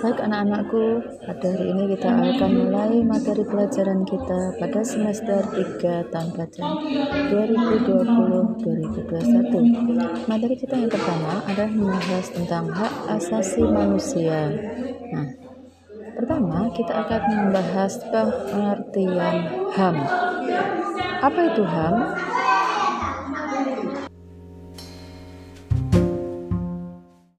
Baik anak-anakku, pada hari ini kita akan mulai materi pelajaran kita pada semester 3 tahun pelajaran 2020-2021. Materi kita yang pertama adalah membahas tentang hak asasi manusia. Nah, pertama kita akan membahas pengertian HAM. Apa itu HAM?